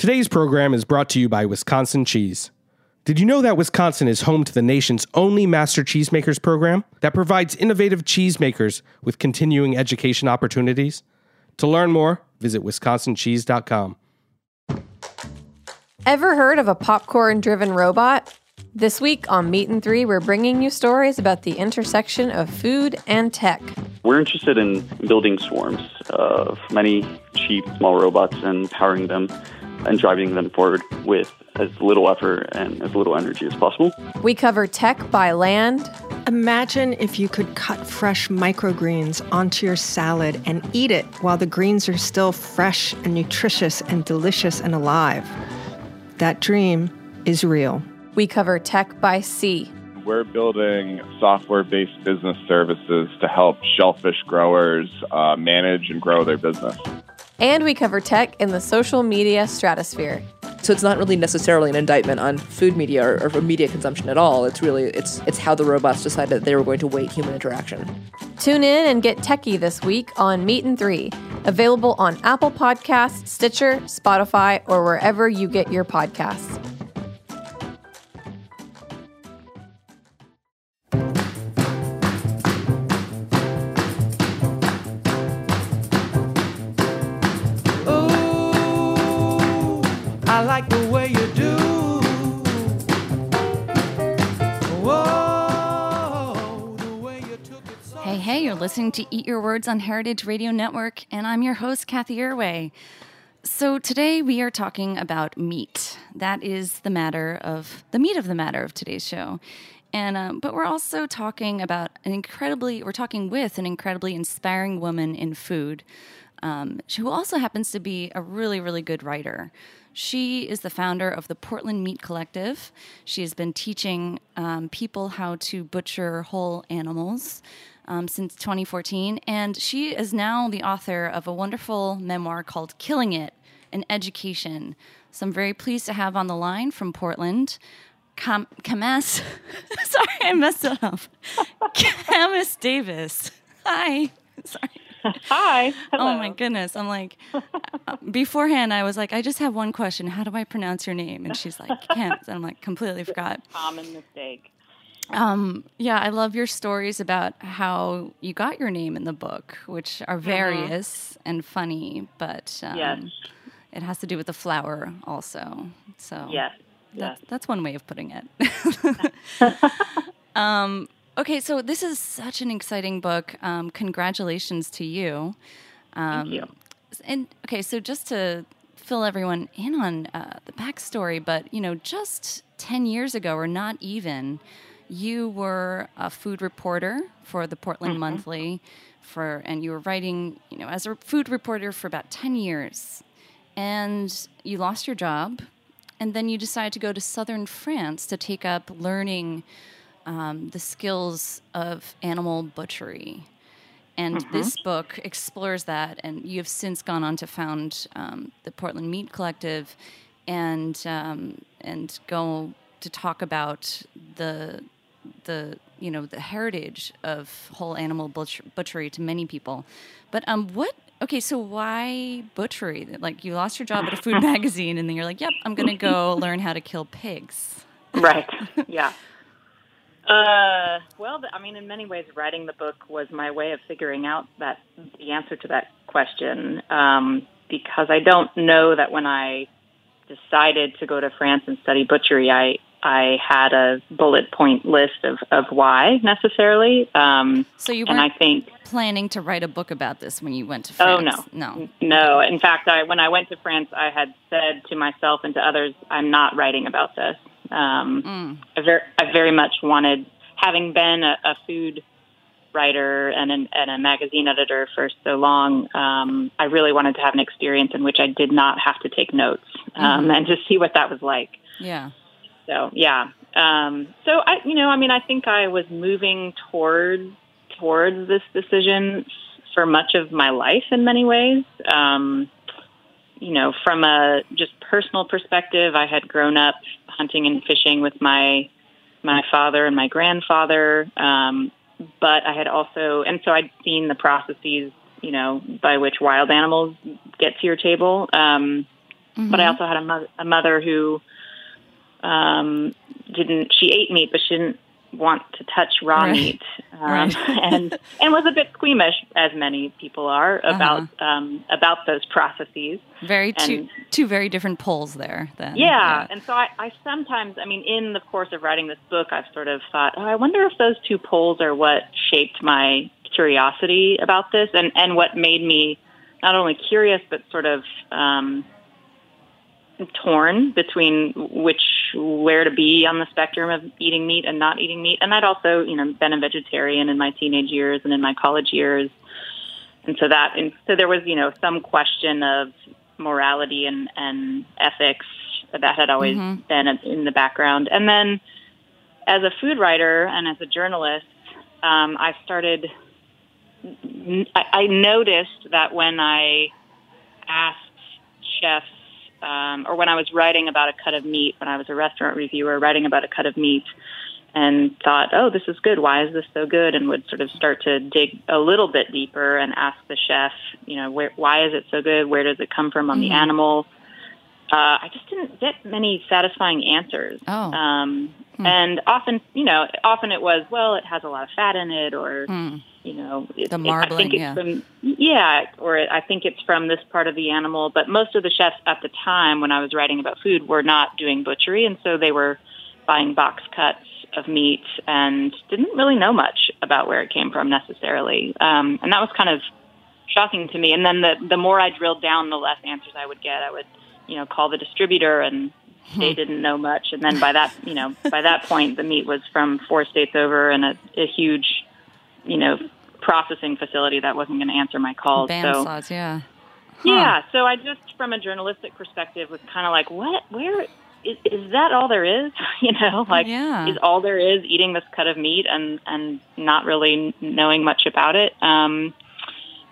Today's program is brought to you by Wisconsin Cheese. Did you know that Wisconsin is home to the nation's only Master Cheesemakers program that provides innovative cheesemakers with continuing education opportunities? To learn more, visit wisconsincheese.com. Ever heard of a popcorn driven robot? This week on Meat and Three, we're bringing you stories about the intersection of food and tech. We're interested in building swarms of many cheap, small robots and powering them and driving them forward with as little effort and as little energy as possible. We cover tech by land. Imagine if you could cut fresh microgreens onto your salad and eat it while the greens are still fresh and nutritious and delicious and alive. That dream is real. We cover tech by sea. We're building software based business services to help shellfish growers uh, manage and grow their business. And we cover tech in the social media stratosphere. So it's not really necessarily an indictment on food media or, or media consumption at all. It's really it's it's how the robots decided that they were going to weight human interaction. Tune in and get techie this week on Meat and Three, available on Apple Podcasts, Stitcher, Spotify, or wherever you get your podcasts. Listening to Eat Your Words on Heritage Radio Network, and I'm your host, Cathy Erway. So today we are talking about meat. That is the matter of the meat of the matter of today's show. And um, but we're also talking about an incredibly we're talking with an incredibly inspiring woman in food, um, who also happens to be a really really good writer. She is the founder of the Portland Meat Collective. She has been teaching um, people how to butcher whole animals um, since 2014, and she is now the author of a wonderful memoir called Killing It An Education. So I'm very pleased to have on the line from Portland. Cam- Camas, sorry, I messed it up. Camas Davis. Hi. Sorry. Hi. Oh my goodness. I'm like, beforehand, I was like, I just have one question. How do I pronounce your name? And she's like, Camas. And I'm like, completely forgot. Common mistake. Um, yeah, I love your stories about how you got your name in the book, which are various and funny, but um, Yes. it has to do with the flower also. So Yes. that, Yes. that's one way of putting it. um, okay, so this is such an exciting book. Um, congratulations to you. Um, Thank you. And okay, so just to fill everyone in on uh, the backstory, but you know, just ten years ago, or not even, you were a food reporter for the Portland Mm-hmm. Monthly, for and you were writing, you know, as a food reporter for about ten years, and you lost your job, and then you decided to go to southern France to take up learning um, the skills of animal butchery. And this book explores that, and you have since gone on to found um, the Portland Meat Collective, and um, and go to talk about the the you know the heritage of whole animal butcher- butchery to many people. But um, what? Okay, so why butchery? Like you lost your job at a food magazine, and then you're like, "Yep, I'm going to go learn how to kill pigs." Right. yeah. Uh, well, I mean, in many ways, writing the book was my way of figuring out that the answer to that question. Um, because I don't know that when I decided to go to France and study butchery, I I had a bullet point list of, of why necessarily. Um, So you and I weren't think planning to write a book about this when you went to France? Oh no, no. no. In fact, I when I went to France, I had said to myself and to others, "I'm not writing about this." Um, Mm. I, very, I very much wanted, having been a, a food writer and, an, and a magazine editor for so long, um, I really wanted to have an experience in which I did not have to take notes um, and to see what that was like. Yeah. So yeah. Um, so I, you know, I mean, I think I was moving toward towards this decision for much of my life in many ways. Um, you know, from a just personal perspective, I had grown up hunting and fishing with my my father and my grandfather. Um, but I had also, and so I'd seen the processes, you know, by which wild animals get to your table. Um, but I also had a, mo- a mother who um, didn't. She ate meat, but she didn't want to touch raw Right. meat, um, Right. and and was a bit squeamish, as many people are about um, about those processes. Very two And- two very different poles there. Then Yeah, and so I, I sometimes, I mean, in the course of writing this book, I've sort of thought, oh, I wonder if those two poles are what shaped my curiosity about this, and and what made me not only curious but sort of um, torn between which where to be on the spectrum of eating meat and not eating meat. And I'd also, you know, been a vegetarian in my teenage years and in my college years, and so that and so there was, you know, some question of morality and and ethics that had always Mhm. been in the background. And then, as a food writer and as a journalist, um, I started. I, I noticed that when I asked chefs, um, or when I was writing about a cut of meat, when I was a restaurant reviewer writing about a cut of meat, and thought, "Oh, this is good. Why is this so good?" and would sort of start to dig a little bit deeper and ask the chef, you know, where, why is it so good? Where does it come from on the Mhm. animal? Uh, I just didn't get many satisfying answers. Oh. Um, Hmm. And often, you know, often it was, well, it has a lot of fat in it, or Hmm. You know, it, The it- I think it's yeah. from yeah, or I think it's from this part of the animal. But most of the chefs at the time, when I was writing about food, were not doing butchery, and so they were buying box cuts of meat and didn't really know much about where it came from necessarily. Um, and that was kind of shocking to me. And then the the more I drilled down, the less answers I would get. I would, you know, call the distributor and they didn't know much. And then by that, you know, by that point, the meat was from four states over and a, a huge, you know, processing facility that wasn't going to answer my calls. so Bandsaws, yeah. yeah, so I just, from a journalistic perspective, was kind of like, what? Where is, is that all there is? you know, like Yeah. is all there is eating this cut of meat and and not really knowing much about it. Um,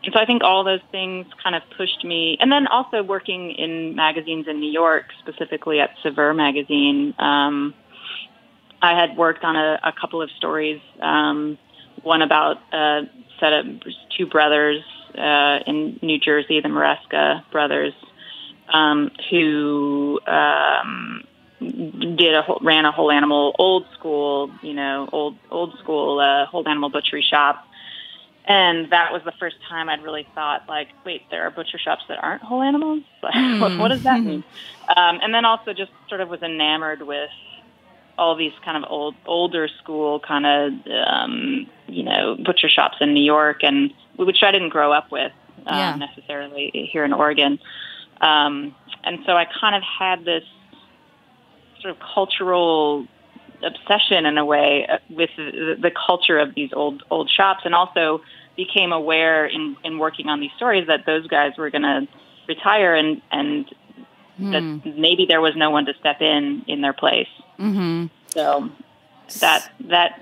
and so I think all those things kind of pushed me, and then also working in magazines in New York, specifically at Saveur magazine. Um, I had worked on a, a couple of stories. Um, one about a set of two brothers uh, in New Jersey, the Maresca brothers, um, who um, did a whole, ran a whole animal old school, you know, old old school uh, whole animal butchery shop. And that was the first time I'd really thought, like, wait, there are butcher shops that aren't whole animals. Like, what, what does that mean? Um, and then also just sort of was enamored with all these kind of old, older school kind of, um, you know, butcher shops in New York, and which I didn't grow up with um, Yeah. necessarily here in Oregon. Um, and so I kind of had this sort of cultural obsession in a way uh, with the, the culture of these old old shops, and also became aware in in working on these stories that those guys were going to retire, and and Hmm. that maybe there was no one to step in in their place. Mm-hmm. So that that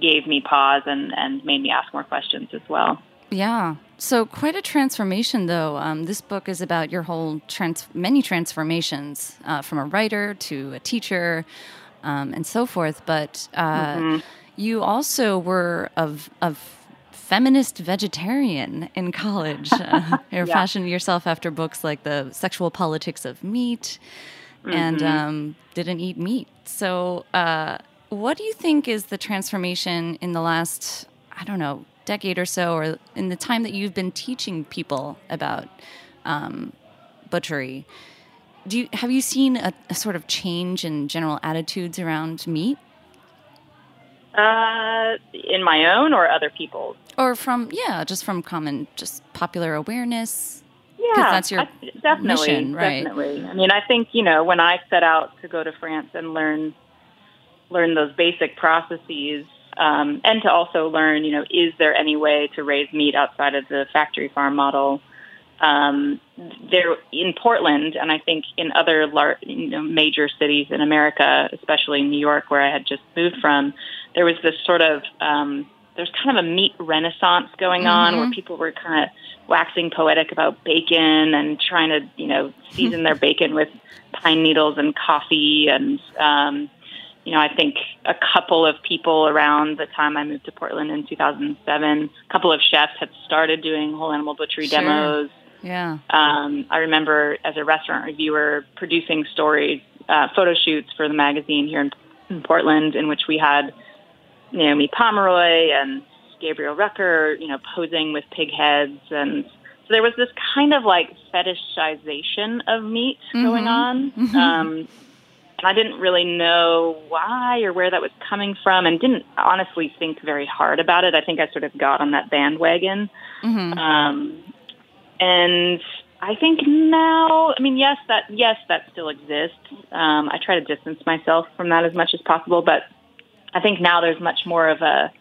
gave me pause and and made me ask more questions as well. Yeah. So quite a transformation, though. Um, this book is about your whole trans- many transformations uh, from a writer to a teacher, um, and so forth. But uh, Mhm. you also were of of feminist vegetarian in college. Uh, you Yeah. fashioned yourself after books like The Sexual Politics of Meat and Mhm. um, didn't eat meat. So, uh, what do you think is the transformation in the last, I don't know, decade or so, or in the time that you've been teaching people about um, butchery? Do you have you seen a, a sort of change in general attitudes around meat, Uh, in my own or other people's? or from yeah, just from common, just popular awareness? Yeah, that's your I- definitely, mission, right? definitely. I mean, I think you know when I set out to go to France and learn learn those basic processes, um, and to also learn, you know, is there any way to raise meat outside of the factory farm model? Um, there in Portland, and I think in other lar- you know, major cities in America, especially New York, where I had just moved from, there was this sort of um, there's kind of a meat renaissance going on where Mhm. people were kind of waxing poetic about bacon and trying to you know season their bacon with pine needles and coffee and um, you know I think a couple of people around the time I moved to Portland in 2007, a couple of chefs had started doing whole animal butchery Sure. demos. Yeah. Um, I remember as a restaurant reviewer producing stories, uh, photo shoots for the magazine here in, in Portland, in which we had Naomi Pomeroy and Gabriel Rucker, you know, posing with pig heads, and so there was this kind of like fetishization of meat going on. Um, and I didn't really know why or where that was coming from, and didn't honestly think very hard about it. I think I sort of got on that bandwagon. Um, and I think now, I mean, yes, that yes, that still exists. Um, I try to distance myself from that as much as possible, but I think now there's much more of a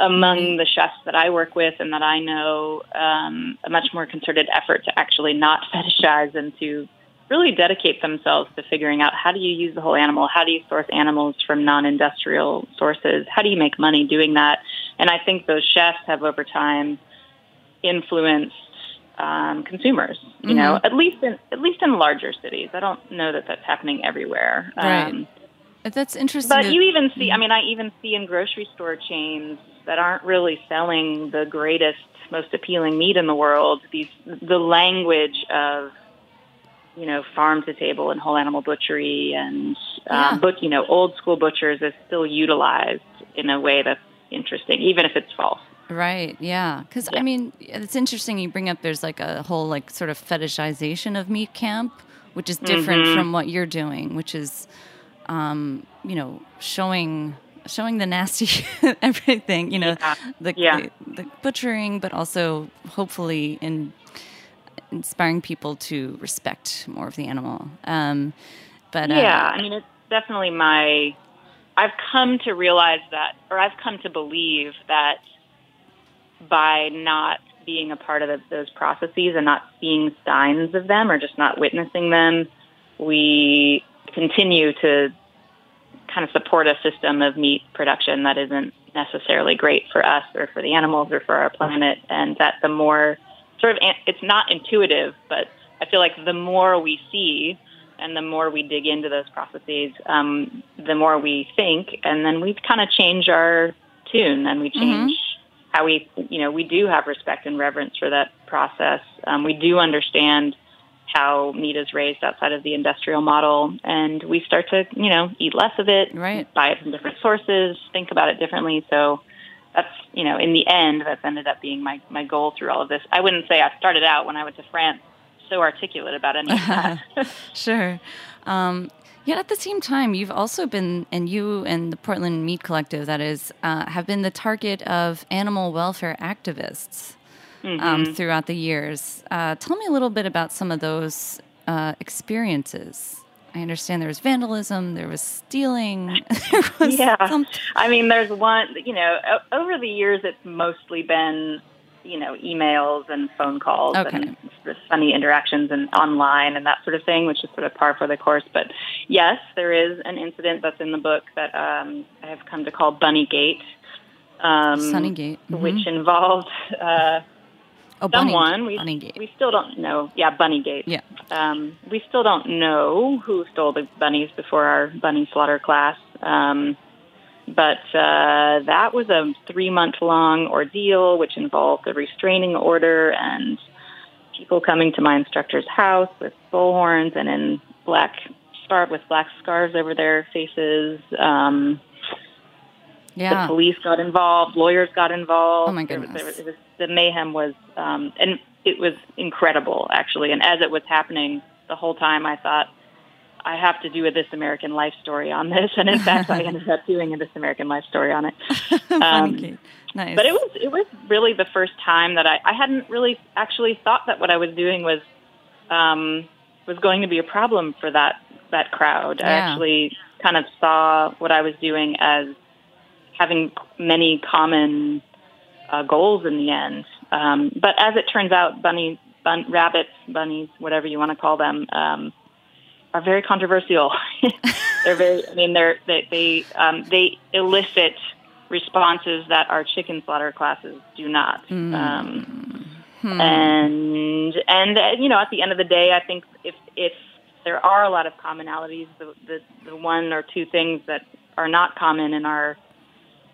among the chefs that I work with and that I know um, a much more concerted effort to actually not fetishize and to really dedicate themselves to figuring out how do you use the whole animal, how do you source animals from non-industrial sources, how do you make money doing that, and I think those chefs have over time influenced um, consumers. You know, at least in at least in larger cities. I don't know that that's happening everywhere. Right. Um, That's interesting. but that- you even see, I mean, I even see in grocery store chains that aren't really selling the greatest, most appealing meat in the world. These the language of you know farm to table and whole animal butchery and Yeah. um, but you know old school butchers is still utilized in a way that's interesting, even if it's false. Right. Yeah. Because I mean, it's interesting. You bring up there's like a whole like sort of fetishization of meat camp, which is different Mm-hmm. from what you're doing, which is, um, you know, showing showing the nasty everything. You know, Yeah. the, Yeah. the the butchering, but also hopefully in inspiring people to respect more of the animal. Um, but uh, Yeah, I mean, it's definitely my. I've come to realize that, or I've come to believe that by not being a part of the, those processes and not seeing signs of them or just not witnessing them, we continue to kind of support a system of meat production that isn't necessarily great for us or for the animals or for our planet. And that the more sort of, it's not intuitive, but I feel like the more we see and the more we dig into those processes, um, the more we think, and then we kind of change our tune and we change how we, you know, we do have respect and reverence for that process. Um, we do understand how meat is raised outside of the industrial model, and we start to, you know, eat less of it, Right. buy it from different sources, think about it differently. So that's, you know, in the end, that's ended up being my, my goal through all of this. I wouldn't say I started out when I went to France so articulate about any of that. Sure. Um, yet at the same time, you've also been, and you and the Portland Meat Collective, that is, uh, have been the target of animal welfare activists um, throughout the years. Uh, tell me a little bit about some of those uh, experiences. I understand there was vandalism, there was stealing, there was yeah. some- I mean, there's one, you know, over the years, it's mostly been, you know, emails and phone calls Okay. and sort of funny interactions and online and that sort of thing, which is sort of par for the course. But yes, there is an incident that's in the book that um, I have come to call Bunny Gate. Um, Sunnygate. mhm. Which involved uh, oh, Bunny, someone we Bunnygate. we still don't know. Yeah, Bunnygate. yeah. Um, we still don't know who stole the bunnies before our bunny slaughter class. Um, but uh, that was a three month long ordeal, which involved a restraining order and people coming to my instructor's house with bullhorns and in black scarf with black scarves over their faces. Um, Yeah. the police got involved, lawyers got involved. Oh, my There goodness. there was- it was, the mayhem was, um, and it was incredible actually. And as it was happening, the whole time I thought, I have to do a This American Life story on this, and in fact, I ended up doing a This American Life story on it. Um, Nice. but it was it was really the first time that I, I hadn't really actually thought that what I was doing was um, was going to be a problem for that that crowd. I actually kind of saw what I was doing as having many common uh, goals in the end. Um, but as it turns out, bunny, bun, rabbits, bunnies, whatever you want to call them, um, are very controversial. they're very. I mean, they're they they um, they elicit responses that our chicken slaughter classes do not. Um, And and uh, you know, at the end of the day, I think if if there are a lot of commonalities, the the, the one or two things that are not common in our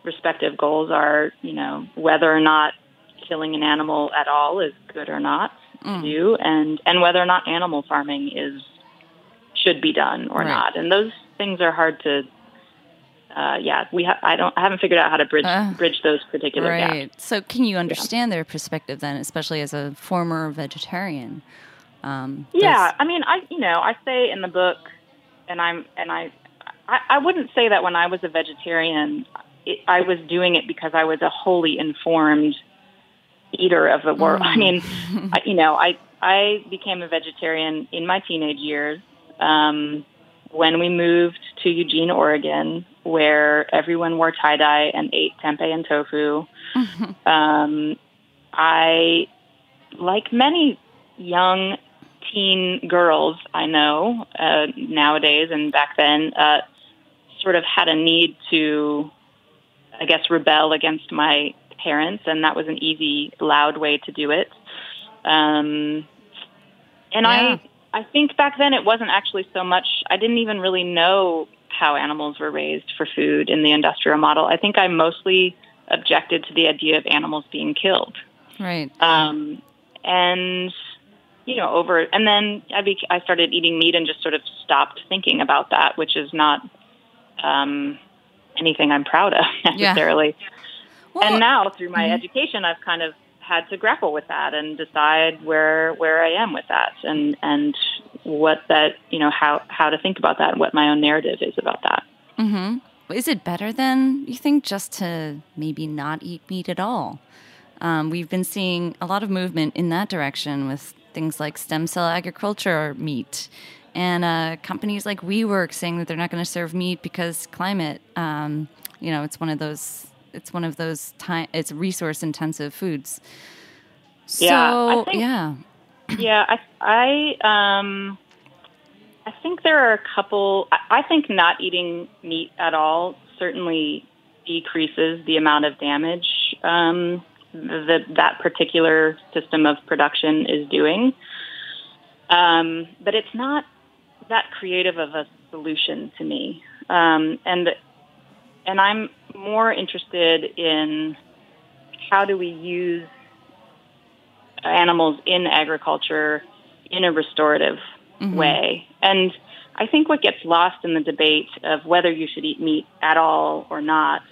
respective goals are, you know, whether or not killing an animal at all is good or not Mm. to do, and and whether or not animal farming is should be done or Right. not. And those things are hard to. Uh, yeah, we ha- I don't I haven't figured out how to bridge Uh, bridge those particular gaps. Right. So, can you understand their perspective then, especially as a former vegetarian? Um, Yeah, I mean, I you know I say in the book, and I'm and I, I, I wouldn't say that when I was a vegetarian, it, I was doing it because I was a wholly informed eater of the world. I mean, I, you know, I I became a vegetarian in my teenage years um, when we moved to Eugene, Oregon, where everyone wore tie dye and ate tempeh and tofu. um, I, like many young teen girls I know uh, nowadays and back then, uh, sort of had a need to, I guess, rebel against my parents, and that was an easy, loud way to do it. Um, and Yeah. I, I think back then it wasn't actually so much. I didn't even really know how animals were raised for food in the industrial model. I think I mostly objected to the idea of animals being killed. right. Um, and you know, over and then I bec I started eating meat and just sort of stopped thinking about that, which is not um, anything I'm proud of Yeah. necessarily. Well, and now through my Mhm. education, I've kind of had to grapple with that and decide where where I am with that and and what that you know how how to think about that and what my own narrative is about that. hmm Is it better then, you think, just to maybe not eat meat at all? Um, we've been seeing a lot of movement in that direction with things like stem cell agriculture meat and uh, companies like WeWork saying that they're not going to serve meat because climate. Um, you know, it's one of those. It's one of those time. It's resource intensive foods. Yeah, I think- yeah, yeah, I, I, um, I think there are a couple. I, I think not eating meat at all certainly decreases the amount of damage um, that that particular system of production is doing. Um, but it's not that creative of a solution to me, um, and and I'm more interested in how do we use animals in agriculture in a restorative way. And I think what gets lost in the debate of whether you should eat meat at all or not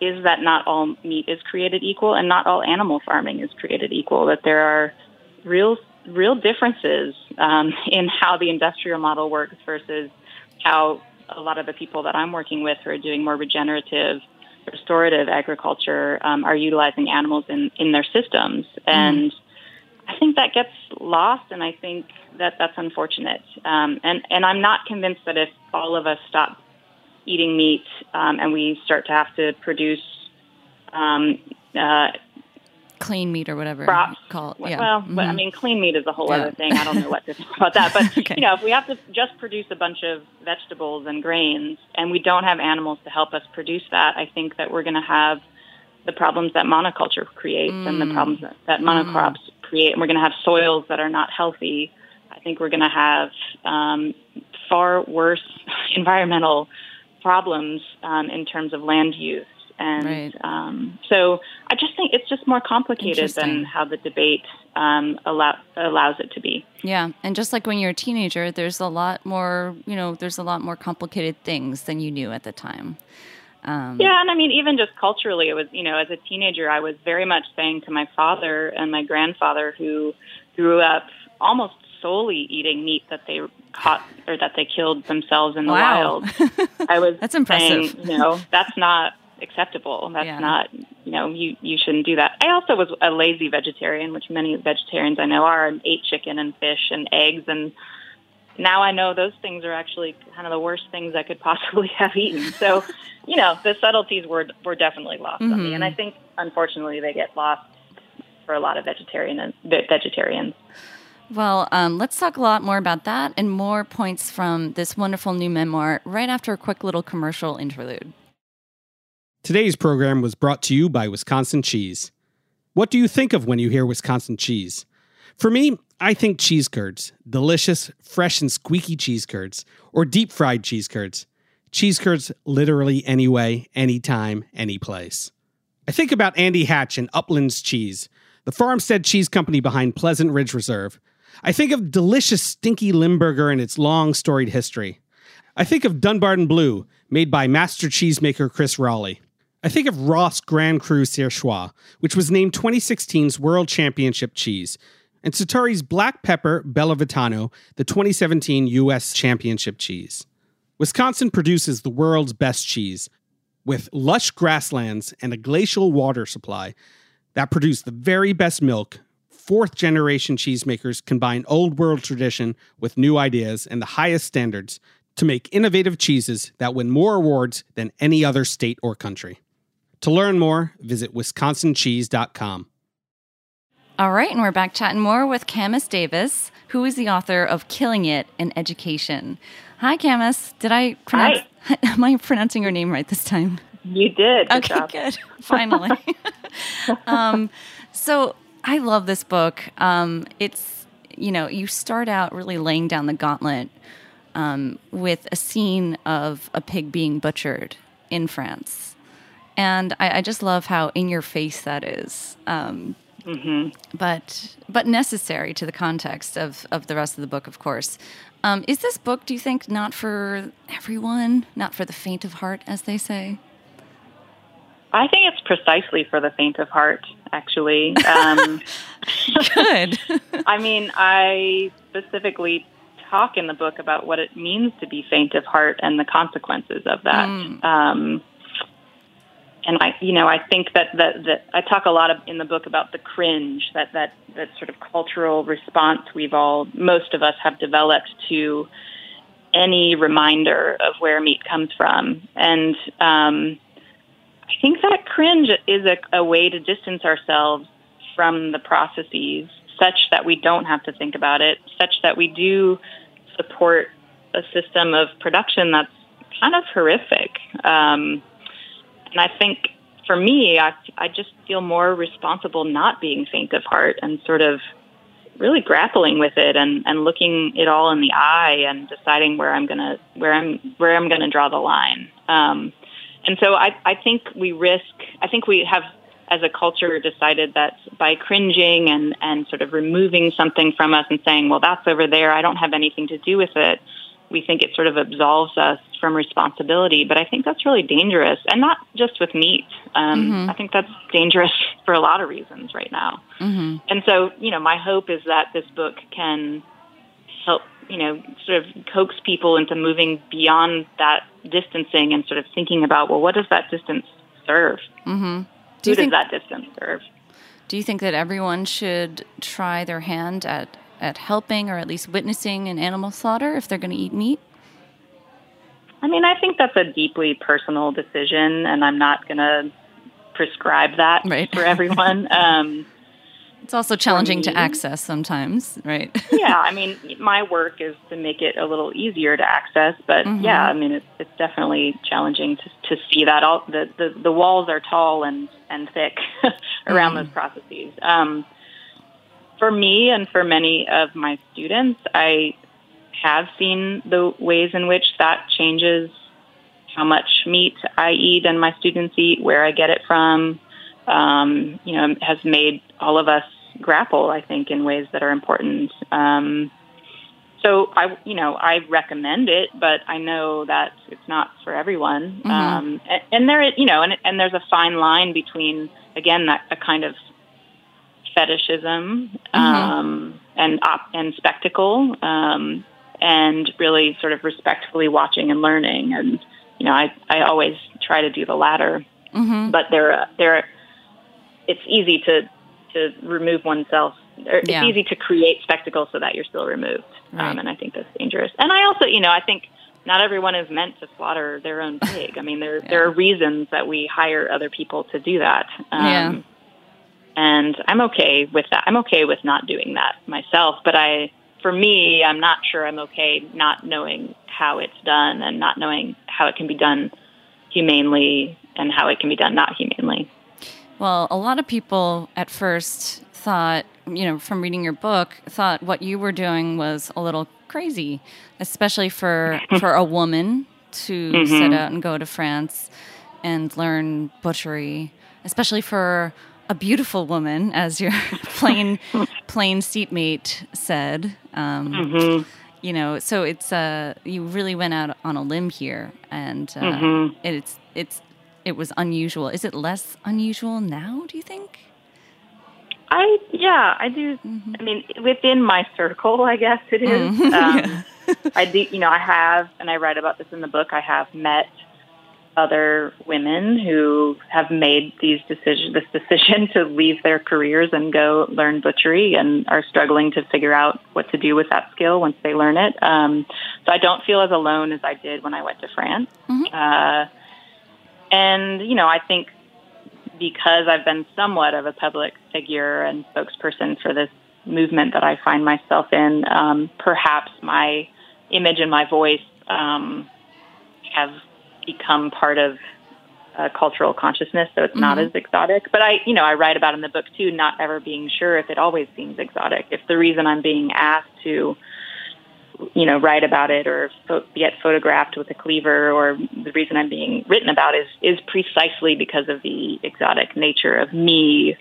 is that not all meat is created equal and not all animal farming is created equal, that there are real real differences um, in how the industrial model works versus how a lot of the people that I'm working with who are doing more regenerative, restorative agriculture um, are utilizing animals in, in their systems. And I think that gets lost, and I think that that's unfortunate. Um, and, and I'm not convinced that if all of us stop eating meat um, and we start to have to produce um, uh, clean meat or whatever crops. you call it. Well, Yeah. well, but, I mean, clean meat is a whole Yeah. other thing. I don't know what to think about that. But, Okay. you know, if we have to just produce a bunch of vegetables and grains and we don't have animals to help us produce that, I think that we're going to have the problems that monoculture creates and the Mm. problems that, that monocrops create. And we're going to have soils that are not healthy. I think we're going to have um, far worse environmental problems um, in terms of land use. And Right. um, so I just think it's just more complicated than how the debate um, allow, allows it to be. Yeah, and just like when you're a teenager, there's a lot more, you know, there's a lot more complicated things than you knew at the time. Um, Yeah, and I mean, even just culturally, it was, you know, as a teenager, I was very much saying to my father and my grandfather, who grew up almost solely eating meat that they caught or that they killed themselves in the Wow. wild. I was That's impressive. saying, you know, that's not acceptable. That's Yeah. not, you know, you you shouldn't do that. I also was a lazy vegetarian, which many vegetarians I know are, and ate chicken and fish and eggs and now I know those things are actually kind of the worst things I could possibly have eaten. So, you know, the subtleties were were definitely lost on me, and I think unfortunately they get lost for a lot of vegetarian vegetarians. Well, um, let's talk a lot more about that and more points from this wonderful new memoir right after a quick little commercial interlude. Today's program was brought to you by Wisconsin Cheese. What do you think of when you hear Wisconsin cheese? For me, I think cheese curds, delicious, fresh, and squeaky cheese curds, or deep fried cheese curds. Cheese curds literally any way, anytime, any place. I think about Andy Hatch and Uplands Cheese, the farmstead cheese company behind Pleasant Ridge Reserve. I think of delicious stinky Limburger and its long storied history. I think of Dunbarton Blue, made by master cheesemaker Chris Roelli. I think of Roth Grand Cru Surchoix, which was named 2016's World Championship cheese, and Sartori's Black Pepper Bellavitano, the 2017 U.S. Championship cheese. Wisconsin produces the world's best cheese, with lush grasslands and a glacial water supply that produce the very best milk. Fourth generation cheesemakers combine old world tradition with new ideas and the highest standards to make innovative cheeses that win more awards than any other state or country. To learn more, visit wisconsincheese.com. All right, and we're back chatting more with Camas Davis, who is the author of Killing It An Education. Hi, Camas. Did I pronounce? Am I pronouncing your name right this time? You did. Good okay, job. good. Finally. um, so I love this book. Um, it's you know you start out really laying down the gauntlet um, with a scene of a pig being butchered in France, and I, I just love how in your face that is. Um, hmm but but necessary to the context of of the rest of the book, of course. Um, is this book, do you think, not for everyone, not for the faint of heart, as they say? I think it's precisely for the faint of heart, actually. Um, Good. I mean, I specifically talk in the book about what it means to be faint of heart and the consequences of that. Mm. Um, and I, you know, I think that, that that I talk a lot of, in the book about the cringe, that that that sort of cultural response we've all, most of us, have developed to any reminder of where meat comes from, and um, I think that cringe is a, a way to distance ourselves from the processes, such that we don't have to think about it, such that we do support a system of production that's kind of horrific. Um, and I think for me, I, I just feel more responsible not being faint of heart and sort of really grappling with it and, and looking it all in the eye and deciding where I'm gonna where I'm where I'm gonna draw the line. Um, and so I, I think we risk. I think we have, as a culture, decided that by cringing and and sort of removing something from us and saying, "Well, that's over there. I don't have anything to do with it." We think it sort of absolves us from responsibility, but I think that's really dangerous, and not just with meat. Um, Mhm. I think that's dangerous for a lot of reasons right now. hmm And so, you know, my hope is that this book can help, you know, sort of coax people into moving beyond that distancing and sort of thinking about, well, what does that distance serve? hmm Who Do you does think that distance serve? Do you think that everyone should try their hand at at helping or at least witnessing an animal slaughter if they're going to eat meat? I mean, I think that's a deeply personal decision, and I'm not going to prescribe that Right. for everyone. um, It's also challenging to access sometimes, right? yeah, I mean, my work is to make it a little easier to access, but Mhm. yeah, I mean, it's, it's definitely challenging to, to see that. All the, the the walls are tall and and thick around Mhm. those processes. Um, for me and for many of my students, I have seen the ways in which that changes how much meat I eat and my students eat, where I get it from. Um, you know, has made all of us grapple, I think, in ways that are important. Um, so I, you know, I recommend it, but I know that it's not for everyone. Mhm. Um, and, and there, you know, and, and there's a fine line between, again, that a kind of fetishism um, and op- and spectacle, um, and really sort of respectfully watching and learning. And you know, I I always try to do the latter, hmm but there are there it's easy to to remove oneself. It's Yeah. easy to create spectacle so that you're still removed, Right. um, and I think that's dangerous. And I also, you know, I think not everyone is meant to slaughter their own pig. I mean, there there are reasons that we hire other people to do that. Um, Yeah. And I'm okay with that. I'm okay with not doing that myself. But I, for me, I'm not sure I'm okay not knowing how it's done and not knowing how it can be done humanely and how it can be done not humanely. Well, a lot of people at first thought, you know, from reading your book, thought what you were doing was a little crazy, especially for for a woman to Mhm. set out and go to France and learn butchery, especially for a beautiful woman, as your plane plane seatmate said. Um, Mhm. You know, so it's uh, you really went out on a limb here, and uh, Mhm. it's it's it was unusual. Is it less unusual now? Do you think? I yeah, I do. I mean, within my circle, I guess it is. Mhm. Um, I do. You know, I have, and I write about this in the book. I have met other women who have made these decision this decision to leave their careers and go learn butchery and are struggling to figure out what to do with that skill once they learn it. Um, so I don't feel as alone as I did when I went to France. Uh, and you know, I think because I've been somewhat of a public figure and spokesperson for this movement that I find myself in, um, perhaps my image and my voice um, have become part of uh, cultural consciousness, so it's not Mhm. as exotic. But I, you know, I write about in the book too, not ever being sure if it always seems exotic. If the reason I'm being asked to you know, write about it or pho- get photographed with a cleaver, or the reason I'm being written about is is precisely because of the exotic nature of me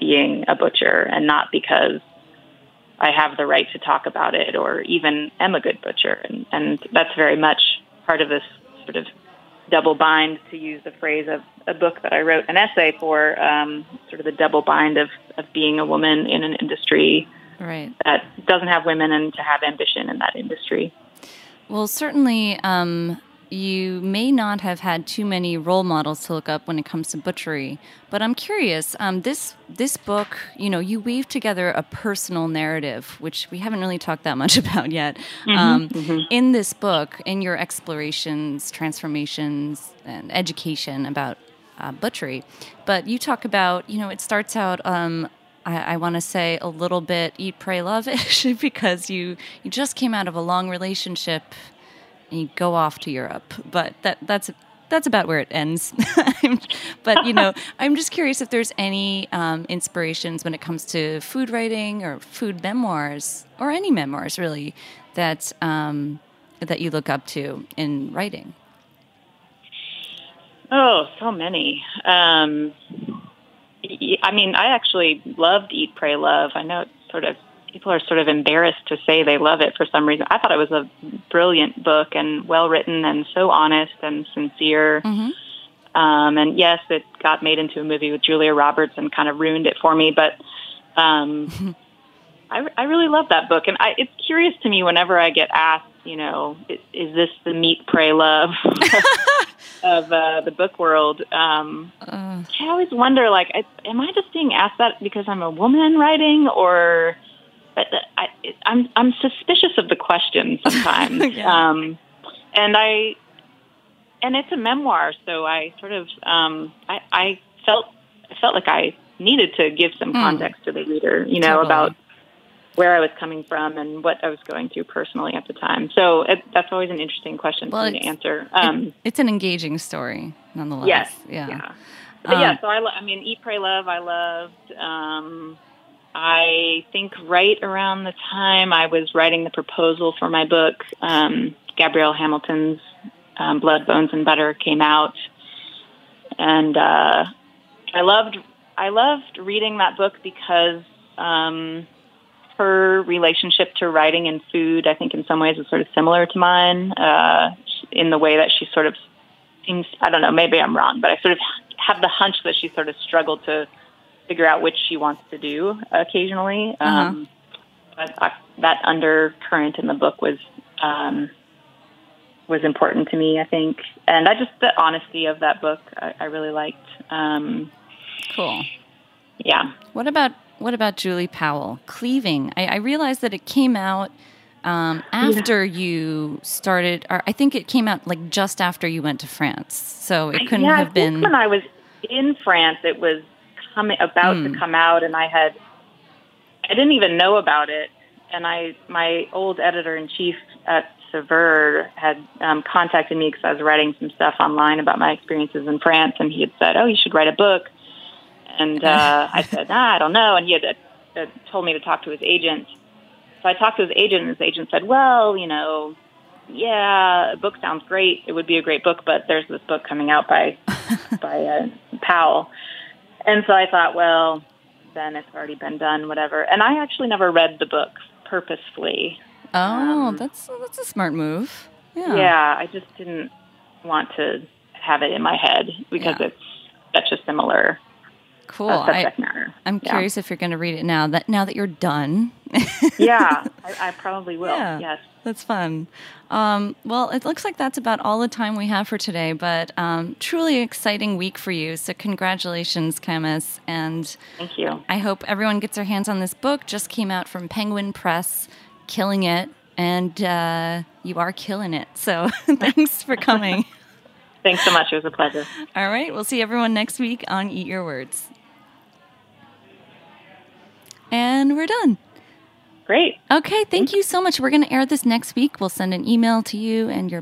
being a butcher, and not because I have the right to talk about it or even am a good butcher. And and that's very much part of this sort of double bind, to use the phrase of a book that I wrote an essay for, um, sort of the double bind of of being a woman in an industry Right. that doesn't have women and to have ambition in that industry. Well, certainly, um, you may not have had too many role models to look up when it comes to butchery. But I'm curious. Um, this this book, you know, you weave together a personal narrative, which we haven't really talked that much about yet. Mhm, Um, mhm. In this book, in your explorations, transformations, and education about uh, butchery, but you talk about, you know, it starts out. Um, I, I want to say a little bit eat, pray, love ish because you you just came out of a long relationship and you go off to Europe. But that that's that's about where it ends. but you know, I'm just curious if there's any um, inspirations when it comes to food writing or food memoirs or any memoirs really that um, that you look up to in writing. Oh, so many. Um, I mean, I actually loved Eat, Pray, Love. I know it's sort of people are sort of embarrassed to say they love it for some reason. I thought it was a brilliant book and well written and so honest and sincere. Um, and yes, it got made into a movie with Julia Roberts and kind of ruined it for me. But um, I, I really love that book, and I, it's curious to me whenever I get asked, you know, is, is this the meat, pray, love of uh, the book world? Um, I always wonder, like, I, am I just being asked that because I'm a woman writing, or I, I'm I'm suspicious of the question sometimes. um, and I and it's a memoir, so I sort of um, I, I felt I felt like I needed to give some Hmm. context to the reader, you know, Totally. about where I was coming from and what I was going through personally at the time. So it, that's always an interesting question Well, for me to answer. It- Um, it's an engaging story, nonetheless. Yes, Yeah. yeah. but yeah, Um, so I, lo- I mean, Eat, Pray, Love, I loved. Um, I think right around the time I was writing the proposal for my book, um, Gabrielle Hamilton's um, Blood, Bones, and Butter came out, and uh, I loved I loved reading that book because um, her relationship to writing and food, I think, in some ways is sort of similar to mine uh, in the way that she sort of seems. I don't know. Maybe I'm wrong, but I sort of have the hunch that she sort of struggled to figure out which she wants to do occasionally. Um, but I, that undercurrent in the book was um, was important to me, I think, and I just the honesty of that book I, I really liked. Um, cool. Yeah. What about what about Julie Powell? Cleaving. I, I realized that it came out um, after you started. Or I think it came out like just after you went to France. So it couldn't yeah, have been. when I was in France. It was coming about Hmm. to come out, and I had I didn't even know about it. And I, my old editor in chief at Saveur had um, contacted me because I was writing some stuff online about my experiences in France, and he had said, "Oh, you should write a book." And uh, I said, "Nah, I don't know." And he had uh, told me to talk to his agent. So I talked to his agent, and his agent said, "Well, you know, yeah, a book sounds great. It would be a great book, but there's this book coming out by by uh, Powell." And so I thought, well, then it's already been done, whatever. And I actually never read the book purposefully. Oh, that's that's a smart move. Yeah. Yeah, I just didn't want to have it in my head because Yeah. it's such a similar Cool. uh, I, subject matter. I'm Yeah. curious if you're going to read it now that now that you're done. yeah, I, I probably will. Yeah. Yes. That's fun. Um, well, it looks like that's about all the time we have for today, but um, truly exciting week for you. So, congratulations, Camas. And Thank you. I hope everyone gets their hands on this book. Just came out from Penguin Press, killing it. And uh, you are killing it. So, thanks for coming. Thanks so much. It was a pleasure. all right. We'll see everyone next week on Eat Your Words. And we're done. Great. Okay, thank you so much. We're going to air this next week. We'll send an email to you and your